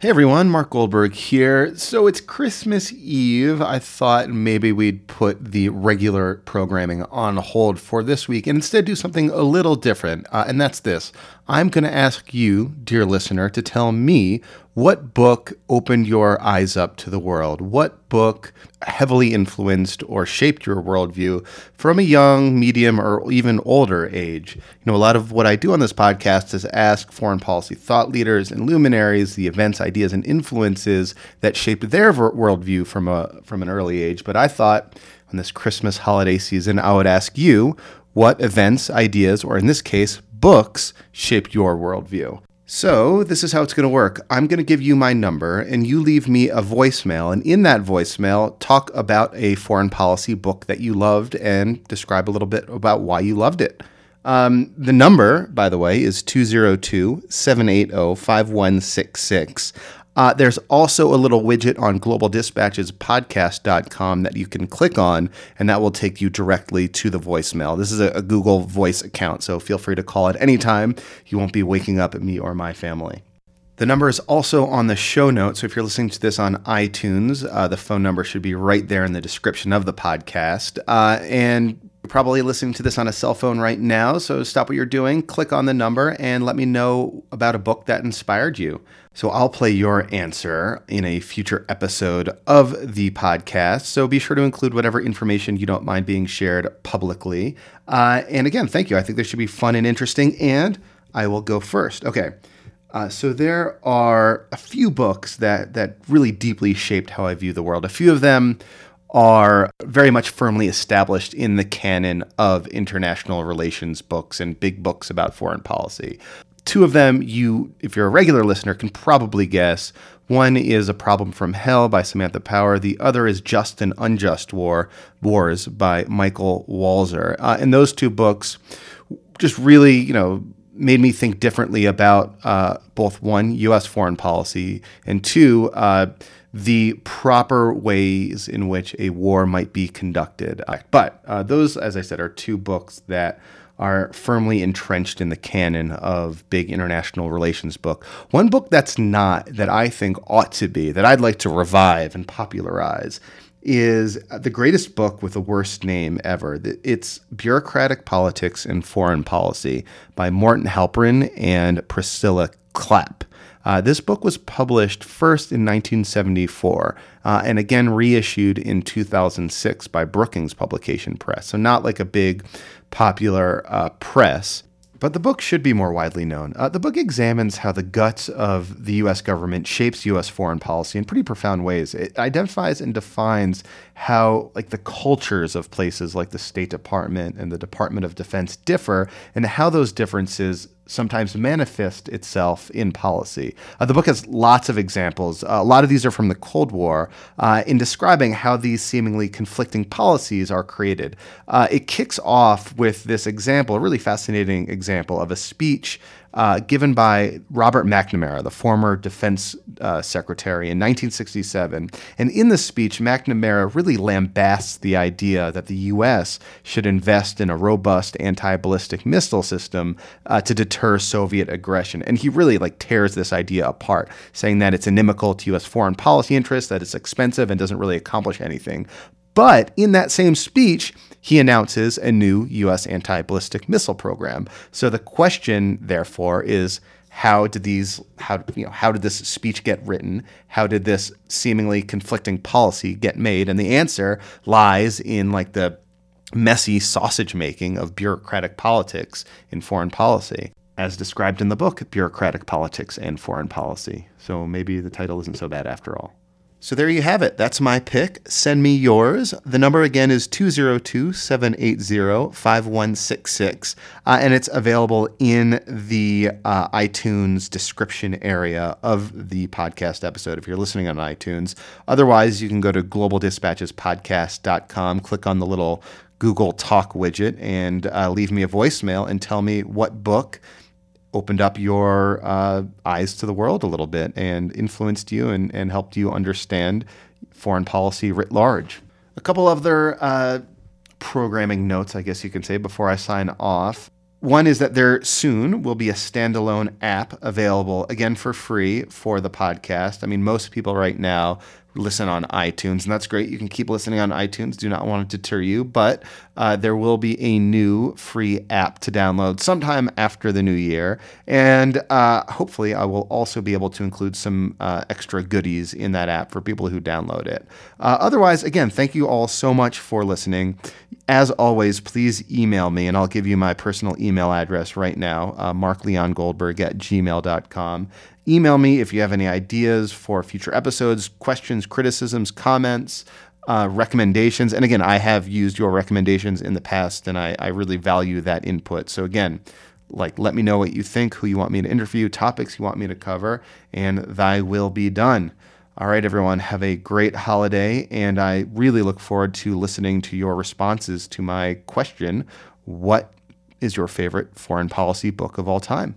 Hey everyone, Mark Goldberg here. So it's Christmas Eve. I thought maybe we'd put the regular programming on hold for this week and instead do something a little different. Uh, and that's this I'm going to ask you, dear listener, to tell me what book opened your eyes up to the world? What book heavily influenced or shaped your worldview from a young, medium, or even older age? You know, a lot of what I do on this podcast is ask foreign policy thought leaders and luminaries the events, ideas, and influences that shaped their worldview from a from an early age. But I thought on this Christmas holiday season, I would ask you what events, ideas, or in this case, books shaped your worldview. So, this is how it's going to work. I'm going to give you my number, and you leave me a voicemail. And in that voicemail, talk about a foreign policy book that you loved and describe a little bit about why you loved it. Um, the number, by the way, is 202 780 5166. Uh, there's also a little widget on Global Dispatches podcast.com that you can click on, and that will take you directly to the voicemail. This is a, a Google Voice account, so feel free to call at any time. You won't be waking up me or my family. The number is also on the show notes. So if you're listening to this on iTunes, uh, the phone number should be right there in the description of the podcast. Uh, and probably listening to this on a cell phone right now. So stop what you're doing, click on the number, and let me know about a book that inspired you. So I'll play your answer in a future episode of the podcast. So be sure to include whatever information you don't mind being shared publicly. Uh, and again, thank you. I think this should be fun and interesting. And I will go first. Okay. Uh, so there are a few books that that really deeply shaped how I view the world. A few of them are very much firmly established in the canon of international relations books and big books about foreign policy. Two of them, you, if you're a regular listener, can probably guess. One is A Problem from Hell by Samantha Power. The other is Just and Unjust War, Wars by Michael Walzer. Uh, and those two books just really, you know, made me think differently about uh, both one, U.S. foreign policy, and two, uh, the proper ways in which a war might be conducted. But uh, those, as I said, are two books that are firmly entrenched in the canon of big international relations book. One book that's not, that I think ought to be, that I'd like to revive and popularize, is the greatest book with the worst name ever. It's Bureaucratic Politics and Foreign Policy by Morton Halperin and Priscilla Clapp. Uh, this book was published first in 1974 uh, and again reissued in 2006 by Brookings Publication Press. So, not like a big popular uh, press. But the book should be more widely known. Uh, the book examines how the guts of the U.S. government shapes U.S. foreign policy in pretty profound ways. It identifies and defines how, like, the cultures of places like the State Department and the Department of Defense differ, and how those differences sometimes manifest itself in policy. Uh, the book has lots of examples. Uh, a lot of these are from the Cold War uh, in describing how these seemingly conflicting policies are created. Uh, it kicks off with this example, a really fascinating example of a speech uh, given by Robert McNamara, the former defense uh, secretary, in 1967. And in the speech, McNamara really lambasts the idea that the U.S. should invest in a robust anti-ballistic missile system uh, to deter Soviet aggression. And he really like tears this idea apart, saying that it's inimical to U.S. foreign policy interests, that it's expensive and doesn't really accomplish anything. But in that same speech, he announces a new U.S. anti ballistic missile program. So the question, therefore, is how did these how you know how did this speech get written how did this seemingly conflicting policy get made and the answer lies in like the messy sausage making of bureaucratic politics in foreign policy as described in the book bureaucratic politics and foreign policy so maybe the title isn't so bad after all so there you have it. That's my pick. Send me yours. The number again is 202 780 5166. Uh, and it's available in the uh, iTunes description area of the podcast episode if you're listening on iTunes. Otherwise, you can go to globaldispatchespodcast.com, click on the little Google Talk widget, and uh, leave me a voicemail and tell me what book opened up your uh, eyes to the world a little bit and influenced you and, and helped you understand foreign policy writ large. A couple other uh, programming notes, I guess you can say, before I sign off. One is that there soon will be a standalone app available, again, for free for the podcast. I mean, most people right now listen on iTunes, and that's great. You can keep listening on iTunes. Do not want to deter you, but uh, there will be a new free app to download sometime after the new year, and uh, hopefully, I will also be able to include some uh, extra goodies in that app for people who download it. Uh, otherwise, again, thank you all so much for listening. As always, please email me, and I'll give you my personal email address right now, uh, markleongoldberg at gmail.com. Email me if you have any ideas for future episodes, questions, criticisms, comments, uh, recommendations. And again, I have used your recommendations in the past, and I, I really value that input. So again, like let me know what you think, who you want me to interview, topics you want me to cover, and thy will be done. All right, everyone, have a great holiday, and I really look forward to listening to your responses to my question What is your favorite foreign policy book of all time?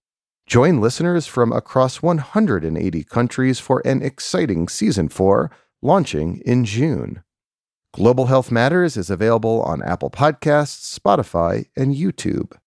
Join listeners from across 180 countries for an exciting season 4 launching in June. Global Health Matters is available on Apple Podcasts, Spotify, and YouTube.